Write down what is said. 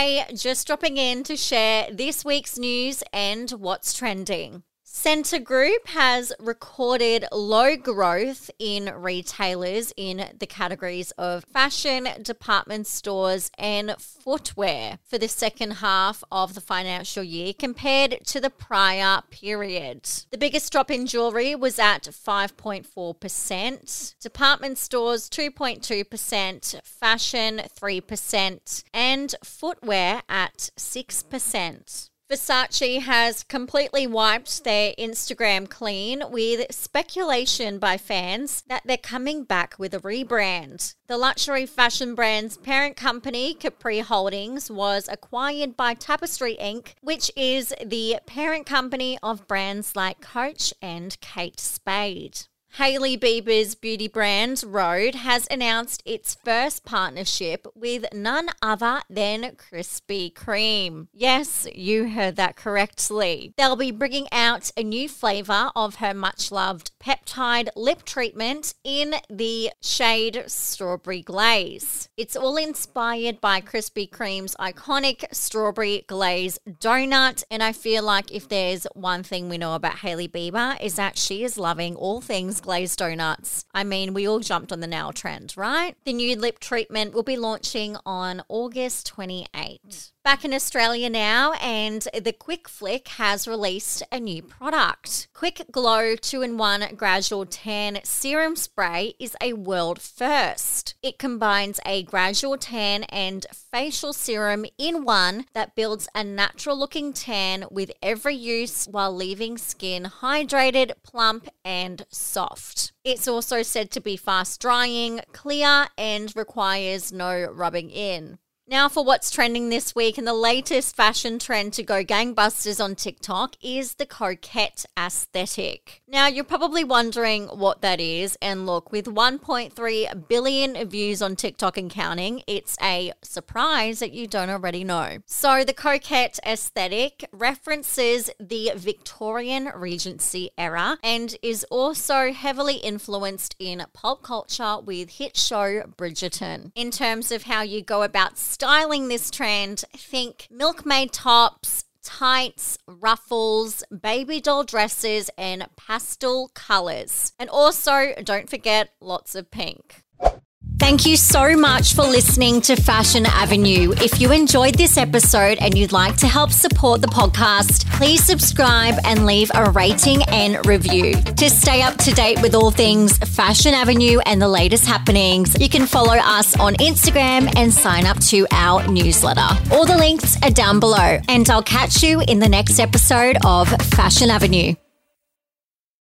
Hey, just dropping in to share this week's news and what's trending. Scentre Group has recorded low growth in retailers in the categories of fashion, department stores, and footwear for the second half of the financial year compared to the prior period. The biggest drop in jewellery was at 5.4%, department stores 2.2%, fashion 3%, and footwear at 6%. Versace has completely wiped their Instagram clean with speculation by fans that they're coming back with a rebrand. The luxury fashion brand's parent company, Capri Holdings, was acquired by Tapestry Inc., which is the parent company of brands like Coach and Kate Spade. Hailey Bieber's beauty brand Rhode has announced its first partnership with none other than Krispy Kreme. Yes, you heard that correctly. They'll be bringing out a new flavor of her much loved peptide lip treatment in the shade Strawberry Glaze. It's all inspired by Krispy Kreme's iconic strawberry glaze donut, and I feel like if there's one thing we know about Hailey Bieber is that she is loving all things glazed donuts. I mean, we all jumped on the nail trend, right? The new lip treatment will be launching on August 28. Back in Australia now, and the Quick Flick has released a new product. Quick Glow 2 in 1 Gradual Tan Serum Spray is a world first. It combines a gradual tan and facial serum in one that builds a natural looking tan with every use while leaving skin hydrated, plump, and soft. It's also said to be fast drying, clear, and requires no rubbing in. Now, for what's trending this week, and the latest fashion trend to go gangbusters on TikTok is the coquette aesthetic. Now, you're probably wondering what that is, and look, with 1.3 billion views on TikTok and counting, it's a surprise that you don't already know. So, the coquette aesthetic references the Victorian Regency era and is also heavily influenced in pop culture with hit show Bridgerton. In terms of how you go about styling this trend, think milkmaid tops, tights, ruffles, baby doll dresses, and pastel colors. And also, don't forget lots of pink. Thank you so much for listening to Fashion Avenue. If you enjoyed this episode and you'd like to help support the podcast, please subscribe and leave a rating and review. To stay up to date with all things Fashion Avenue and the latest happenings, you can follow us on Instagram and sign up to our newsletter. All the links are down below, and I'll catch you in the next episode of Fashion Avenue.